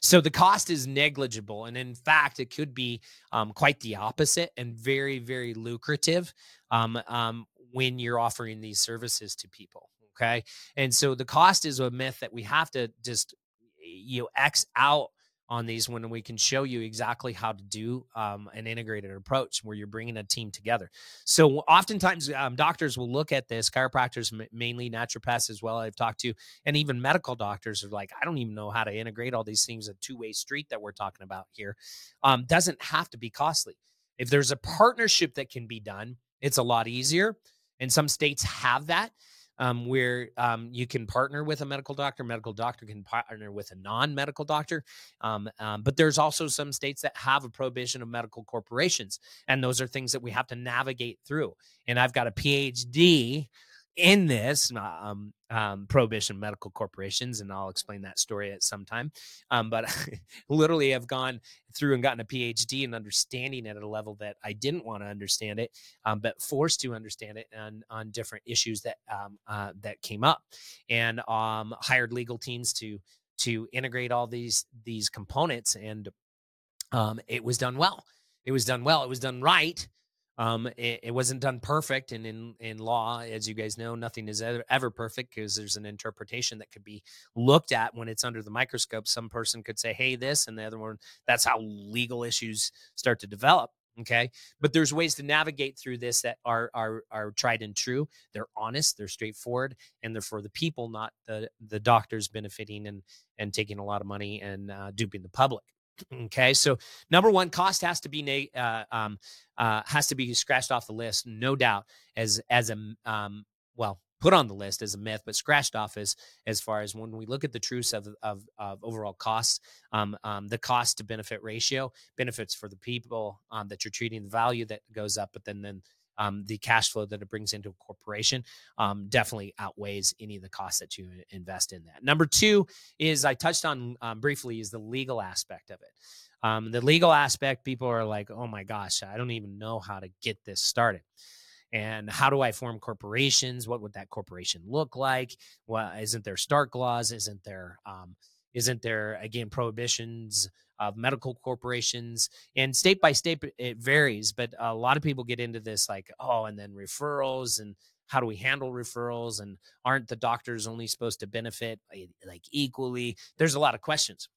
So the cost is negligible. And in fact, it could be um, quite the opposite and very, very lucrative. Um, um, when you're offering these services to people. Okay. And so the cost is a myth that we have to just, you know, X out on these when we can show you exactly how to do um, an integrated approach where you're bringing a team together. So oftentimes um, doctors will look at this, chiropractors, mainly naturopaths as well. I've talked to, and even medical doctors are like, I don't even know how to integrate all these things. A two way street that we're talking about here um, doesn't have to be costly. If there's a partnership that can be done, it's a lot easier. And some states have that um, where um, you can partner with a medical doctor. Medical doctor can partner with a non-medical doctor. Um, um, but there's also some states that have a prohibition of medical corporations, and those are things that we have to navigate through. And I've got a PhD in this um, um, prohibition medical corporations, and I'll explain that story at some time. Um, but literally, I've gone through and gotten a PhD in understanding it at a level that I didn't want to understand it, um, but forced to understand it on on different issues that um, uh, that came up, and um, hired legal teams to to integrate all these these components, and it was done well. It was done well. It was done right um, it, it, wasn't done perfect, and in in law, as you guys know, nothing is ever, ever perfect because there's an interpretation that could be looked at when it's under the microscope. Some person could say, "Hey, this," and the other one. That's how legal issues start to develop. Okay, but there's ways to navigate through this that are are are tried and true. They're honest, they're straightforward, and they're for the people, not the the doctors benefiting and and taking a lot of money and uh, duping the public. Okay, so number one, cost has to be uh, um, uh, has to be scratched off the list, no doubt. As as a um, well, put on the list as a myth, but scratched off as as far as when we look at the truths of of, of overall costs, um, um, the cost to benefit ratio, benefits for the people um, that you're treating, the value that goes up, but then then um, the cash flow that it brings into a corporation um, definitely outweighs any of the costs that you invest in that. Number two is I touched on um, briefly is the legal aspect of it. Um, the legal aspect, people are like, oh my gosh, I don't even know how to get this started. And how do I form corporations? What would that corporation look like? Well, isn't there Stark laws? Isn't there um, isn't there again prohibitions of medical corporations and state by state it varies but a lot of people get into this like oh and then referrals and how do we handle referrals and aren't the doctors only supposed to benefit eh, like equally? There's a lot of questions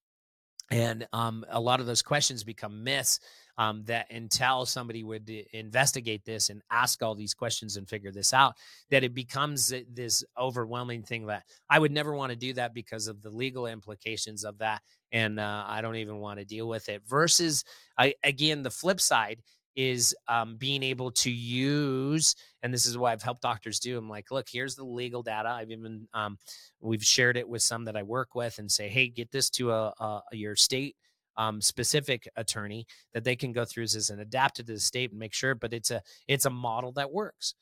and um, a lot of those questions become myths um, that until somebody would investigate this and ask all these questions and figure this out, that it becomes this overwhelming thing that I would never want to do that because of the legal implications of that. And uh, I don't even want to deal with it. Versus, I, again, the flip side is um, being able to use, and this is what I've helped doctors do. I'm like, look, here's the legal data. I've even um, we've shared it with some that I work with, and say, hey, get this to a, a your state um, specific attorney that they can go through as an adapted to the state and make sure. But it's a it's a model that works.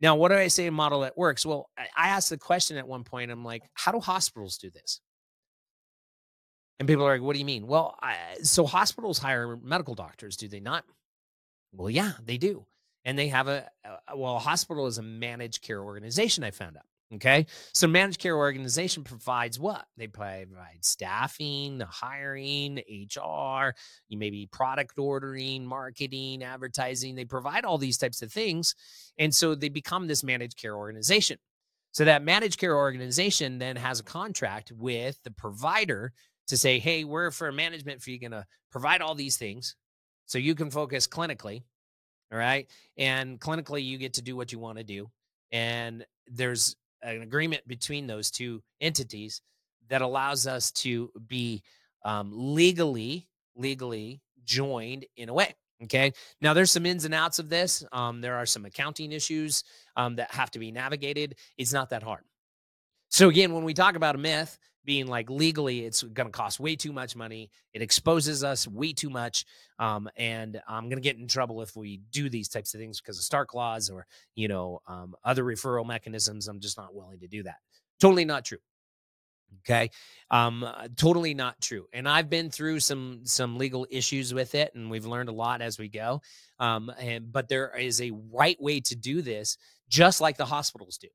Now, what do I say a model that works? Well, I asked the question at one point. I'm like, how do hospitals do this? And people are like, what do you mean? Well, I, so hospitals hire medical doctors, do they not? Well, yeah, they do. And they have a, a well, a hospital is a managed care organization, I found out. Okay. So managed care organization provides what? They provide staffing, hiring, HR, you maybe product ordering, marketing, advertising. They provide all these types of things. And so they become this managed care organization. So that managed care organization then has a contract with the provider to say, hey, we're for management fee going to provide all these things so you can focus clinically. All right. And clinically, you get to do what you want to do. And there's an agreement between those two entities that allows us to be um, legally legally joined in a way okay? Now there's some ins and outs of this. Um, there are some accounting issues um, that have to be navigated. It's not that hard. So again when we talk about a myth being like legally it's going to cost way too much money it exposes us way too much um, and i'm going to get in trouble if we do these types of things because of stark laws or you know um, other referral mechanisms i'm just not willing to do that. Totally not true okay? Um uh, totally not true and i've been through some some legal issues with it and we've learned a lot as we go um and but there is a right way to do this just like the hospitals do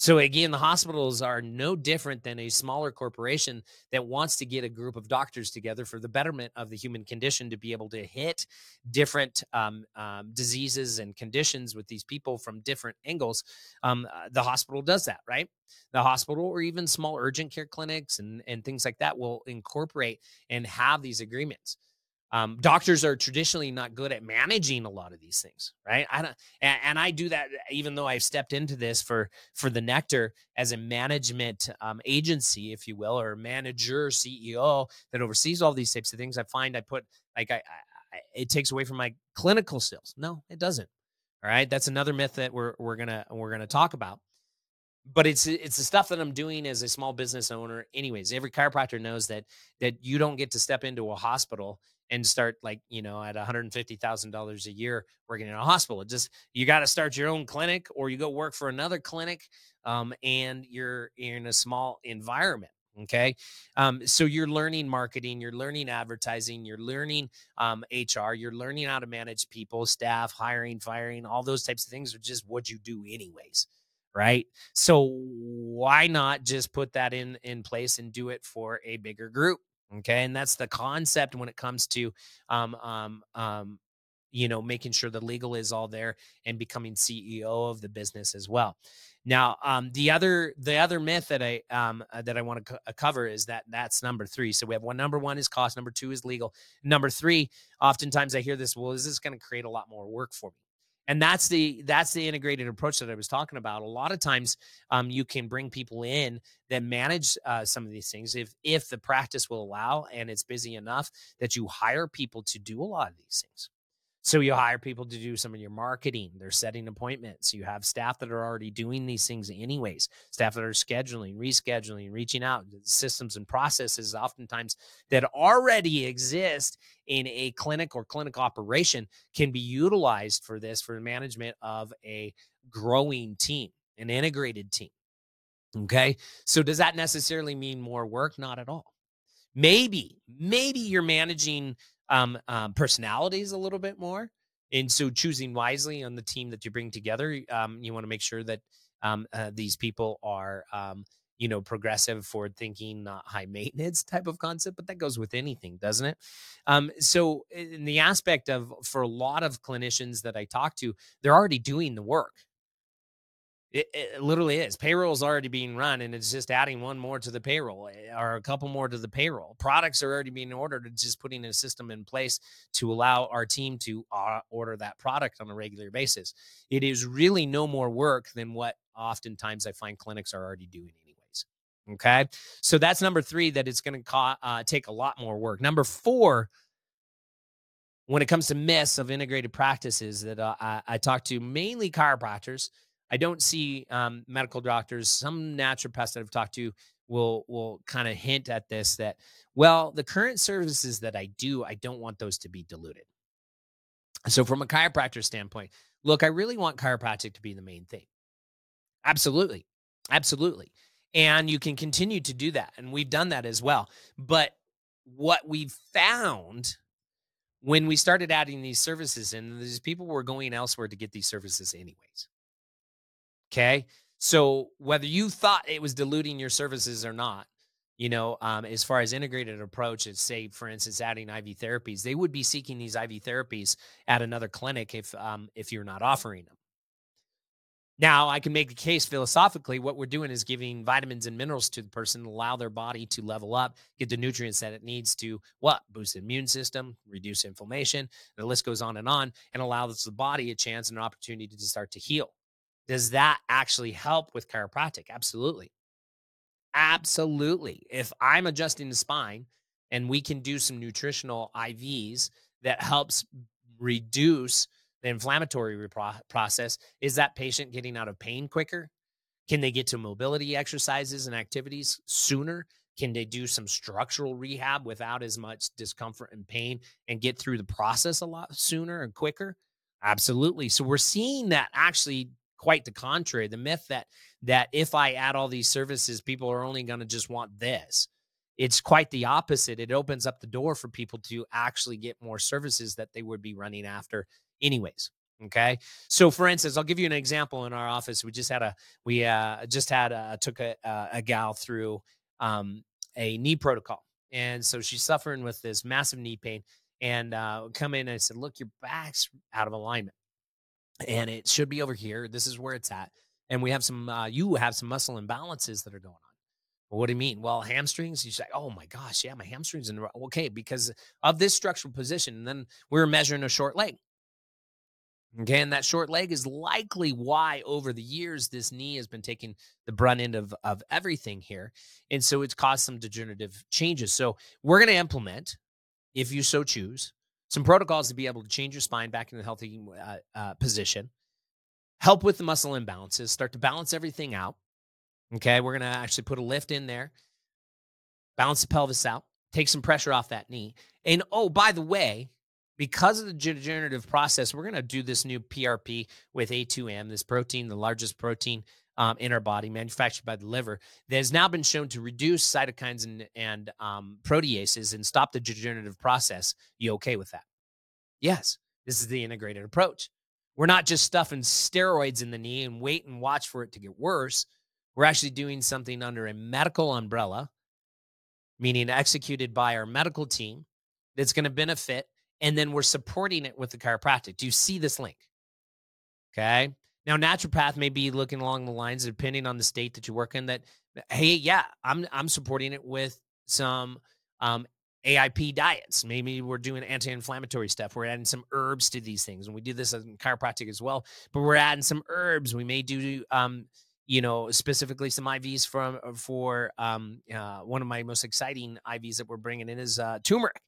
so again, the hospitals are no different than a smaller corporation that wants to get a group of doctors together for the betterment of the human condition to be able to hit different um, um, diseases and conditions with these people from different angles. Um, uh, the hospital does that, right? The hospital or even small urgent care clinics and, and things like that will incorporate and have these agreements. Um, doctors are traditionally not good at managing a lot of these things, right? I don't, and, and, I do that even though I've stepped into this for for the Nectar as a management um, agency, if you will, or manager, CEO that oversees all these types of things. I find I put like I, I it takes away from my clinical skills. No, it doesn't. All right, that's another myth that we're we're gonna we're gonna talk about but it's it's the stuff that I'm doing as a small business owner. Anyways, every chiropractor knows that that you don't get to step into a hospital and start like you know at $150,000 a year working in a hospital. It just you got to start your own clinic or you go work for another clinic um, and you're, in a small environment. Okay. Um, so you're learning marketing, you're learning advertising, you're learning um, HR, you're learning how to manage people, staff, hiring, firing, all those types of things are just what you do, anyways. Right. So why not just put that in in place and do it for a bigger group? Okay. And that's the concept when it comes to, um, um, um, you know, making sure the legal is all there and becoming CEO of the business as well. Now, um, the other the other myth that I um, uh, that I want to co- uh, cover is that that's number three. So we have one number one is cost, number two is legal, number three. Oftentimes I hear this. Well, is this going to create a lot more work for me? And that's the that's the integrated approach that i was talking about. A lot of times um, you can bring people in that manage uh, some of these things if if the practice will allow and it's busy enough that you hire people to do a lot of these things So you hire people to do some of your marketing. They're setting appointments. You have staff that are already doing these things anyways. Staff that are scheduling, rescheduling, reaching out. Systems and processes oftentimes that already exist in a clinic or clinic operation can be utilized for this for the management of a growing team, an integrated team. Okay. So does that necessarily mean more work? Not at all. Maybe, maybe you're managing um, um, personalities a little bit more. And so choosing wisely on the team that you bring together, um, you want to make sure that um, uh, these people are, um, you know, progressive, forward thinking, not high maintenance type of concept, but that goes with anything, doesn't it? Um, so, in the aspect of for a lot of clinicians that I talk to, they're already doing the work. It, it, literally is. Payroll is already being run, and it's just adding one more to the payroll eh, or a couple more to the payroll. Products are already being ordered. It's just putting a system in place to allow our team to uh, order that product on a regular basis. It is really no more work than what oftentimes I find clinics are already doing, anyways. Okay. So that's number three, that it's going to co- uh, take a lot more work. Number four, when it comes to myths of integrated practices that uh, I, I talk to mainly chiropractors I don't see um, medical doctors. Some naturopaths that I've talked to will will kind of hint at this that well, the current services that I do, I don't want those to be diluted. So from a chiropractor standpoint, look, I really want chiropractic to be the main thing. Absolutely. Absolutely. And you can continue to do that. And we've done that as well. But what we've found when we started adding these services in, these people were going elsewhere to get these services anyways. Okay. So whether you thought it was diluting your services or not, you know, um, as far as integrated approach, say, for instance, adding IV therapies, they would be seeking these IV therapies at another clinic if um, if you're not offering them. Now, I can make a case philosophically. What we're doing is giving vitamins and minerals to the person, allow their body to level up, get the nutrients that it needs to what boost the immune system, reduce inflammation. The list goes on and on, and allows the body a chance and an opportunity to start to heal. Does that actually help with chiropractic? Absolutely. Absolutely. If I'm adjusting the spine and we can do some nutritional IVs that helps reduce the inflammatory process, is that patient getting out of pain quicker? Can they get to mobility exercises and activities sooner? Can they do some structural rehab without as much discomfort and pain and get through the process a lot sooner and quicker? Absolutely. So we're seeing that actually quite the contrary. The myth that that if I add all these services, people are only going to just want this. It's quite the opposite. It opens up the door for people to actually get more services that they would be running after anyways. Okay. So for instance, I'll give you an example in our office. We just had a, we uh, just had a, took a, a gal through um, a knee protocol. And so she's suffering with this massive knee pain and uh, come in and I said, look, your back's out of alignment and it should be over here. This is where it's at. And we have some, uh, you have some muscle imbalances that are going on. What do you mean? Well, hamstrings. You say, oh my gosh, yeah, my hamstrings. And okay, because of this structural position. And then we are measuring a short leg. Okay, and that short leg is likely why over the years this knee has been taking the brunt end of, of everything here. And so it's caused some degenerative changes. So we're going to implement, if you so choose, some protocols to be able to change your spine back into a healthy uh, uh, position, help with the muscle imbalances, start to balance everything out. Okay, we're to actually put a lift in there, balance the pelvis out, take some pressure off that knee. And oh, by the way, because of the degenerative process, we're to do this new PRP with A2M, this protein, the largest protein um, in our body, manufactured by the liver, that has now been shown to reduce cytokines and, and um, proteases and stop the degenerative process. You okay with that? Yes, this is the integrated approach. We're not just stuffing steroids in the knee and wait and watch for it to get worse. We're actually doing something under a medical umbrella, meaning executed by our medical team that's going to benefit. And then we're supporting it with the chiropractic. Do you see this link? Okay. Now, naturopath may be looking along the lines, depending on the state that you work in, that hey, yeah, I'm I'm supporting it with some um, AIP diets. Maybe we're doing anti-inflammatory stuff. We're adding some herbs to these things, and we do this in chiropractic as well. But we're adding some herbs. We may do, um, you know, specifically some IVs from uh, for um, uh, one of my most exciting IVs that we're bringing in is uh, turmeric.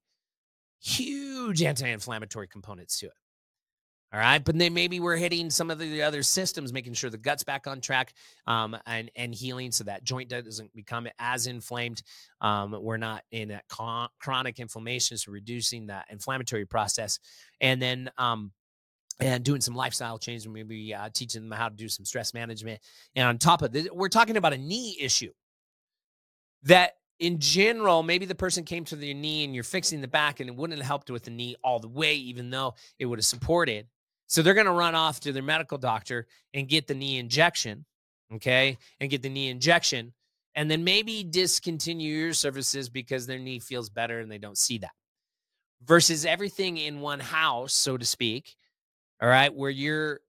Huge anti-inflammatory components to it. All right. But then maybe we're hitting some of the other systems, making sure the gut's back on track um, and, and healing so that joint doesn't become as inflamed. Um, we're not in that con- chronic inflammation, so reducing that inflammatory process. And then, um, and doing some lifestyle change, maybe uh, teaching them how to do some stress management. And on top of this, we're talking about a knee issue that in general, maybe the person came to the knee and you're fixing the back and it wouldn't have helped with the knee all the way, even though it would have supported. So they're going to run off to their medical doctor and get the knee injection, okay, and get the knee injection, and then maybe discontinue your services because their knee feels better and they don't see that. Versus everything in one house, so to speak, all right, where you're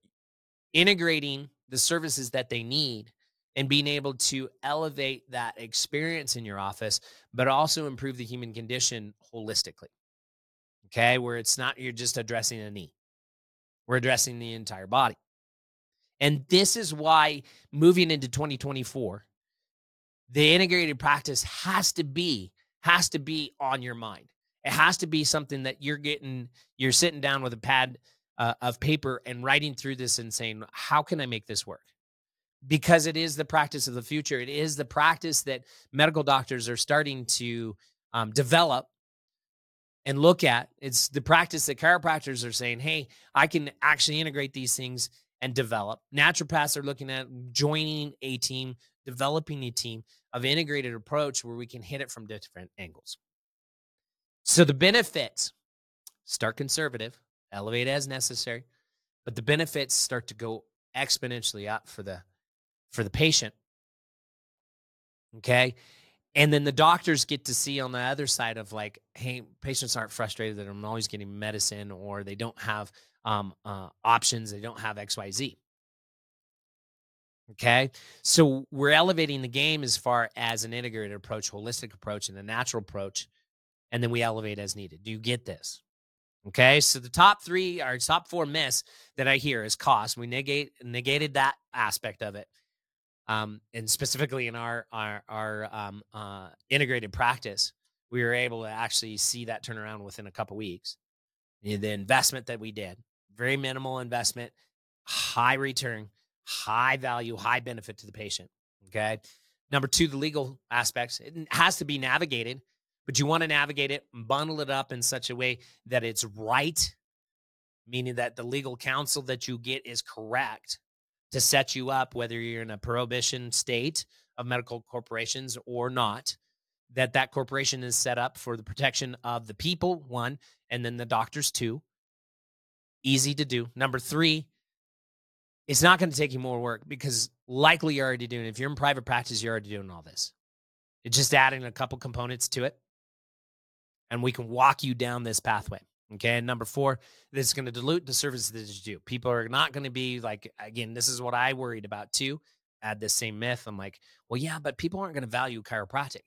integrating the services that they need and being able to elevate that experience in your office, but also improve the human condition holistically. Okay, where it's not you're just addressing a knee, we're addressing the entire body. And this is why moving into 2024, the integrated practice has to be has to be on your mind. It has to be something that you're getting you're sitting down with a pad uh, of paper and writing through this and saying, how can I make this work? Because it is the practice of the future. It is the practice that medical doctors are starting to um, develop and look at. It's the practice that chiropractors are saying, hey, I can actually integrate these things and develop. Naturopaths are looking at joining a team, developing a team of integrated approach where we can hit it from different angles. So the benefits start conservative, elevate as necessary, but the benefits start to go exponentially up for the for the patient. Okay? And then the doctors get to see on the other side of like, hey, patients aren't frustrated that I'm always getting medicine or they don't have um, uh, options, they don't have XYZ. Okay. So we're elevating the game as far as an integrated approach, holistic approach, and a natural approach. And then we elevate as needed. Do you get this? Okay, so the top three or top four myths that I hear is cost. We negate negated that aspect of it, um, and specifically in our our our um, uh, integrated practice, we were able to actually see that turnaround within a couple weeks. The investment that we did, very minimal investment, high return, high value, high benefit to the patient. Okay, number two, the legal aspects. It has to be navigated but you want to navigate it, bundle it up in such a way that it's right, meaning that the legal counsel that you get is correct to set you up, whether you're in a prohibition state of medical corporations or not, that that corporation is set up for the protection of the people, one, and then the doctors, two. Easy to do. Number three, it's not going to take you more work because likely you're already doing it. If you're in private practice, you're already doing all this. It's just adding a couple components to it and we can walk you down this pathway. Okay. And number four, this is going to dilute the services that you do. People are not going to be like, again, this is what I worried about too. Add this same myth. I'm like, well, yeah, but people aren't going to value chiropractic.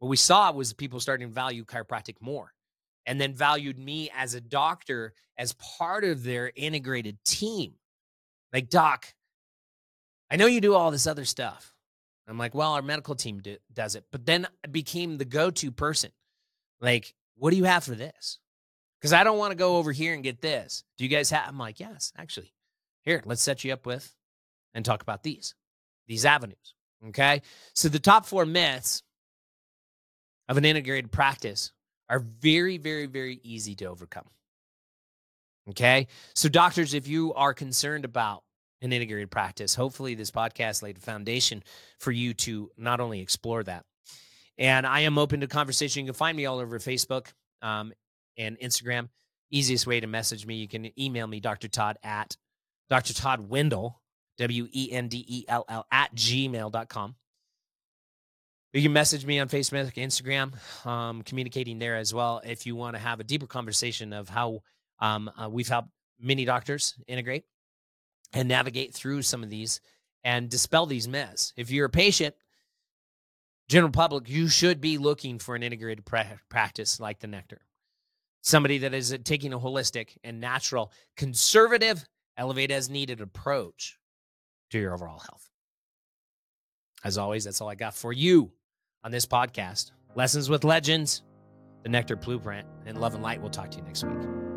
What we saw was people starting to value chiropractic more and then valued me as a doctor as part of their integrated team. Like, doc, I know you do all this other stuff. I'm like, well, our medical team do, does it. But then I became the go to person. Like, what do you have for this? Because I don't want to go over here and get this. Do you guys have? I'm like, yes, actually. Here, let's set you up with and talk about these, these avenues. Okay. So the top four myths of an integrated practice are very, very, very easy to overcome. Okay. So, doctors, if you are concerned about an integrated practice, hopefully this podcast laid a foundation for you to not only explore that, and I am open to conversation. You can find me all over Facebook um, and Instagram. Easiest way to message me, you can email me, Dr. Todd at Dr. Todd Wendell, W E N D E L L, at gmail.com. You can message me on Facebook, Instagram, um, communicating there as well if you want to have a deeper conversation of how um, uh, we've helped many doctors integrate and navigate through some of these and dispel these myths. If you're a patient, general public, you should be looking for an integrated pra- practice like the Nectar. Somebody that is uh, taking a holistic and natural, conservative, elevate as needed approach to your overall health. As always, that's all I got for you on this podcast. Lessons with Legends, the Nectar Blueprint, and Love and Light. We'll talk to you next week.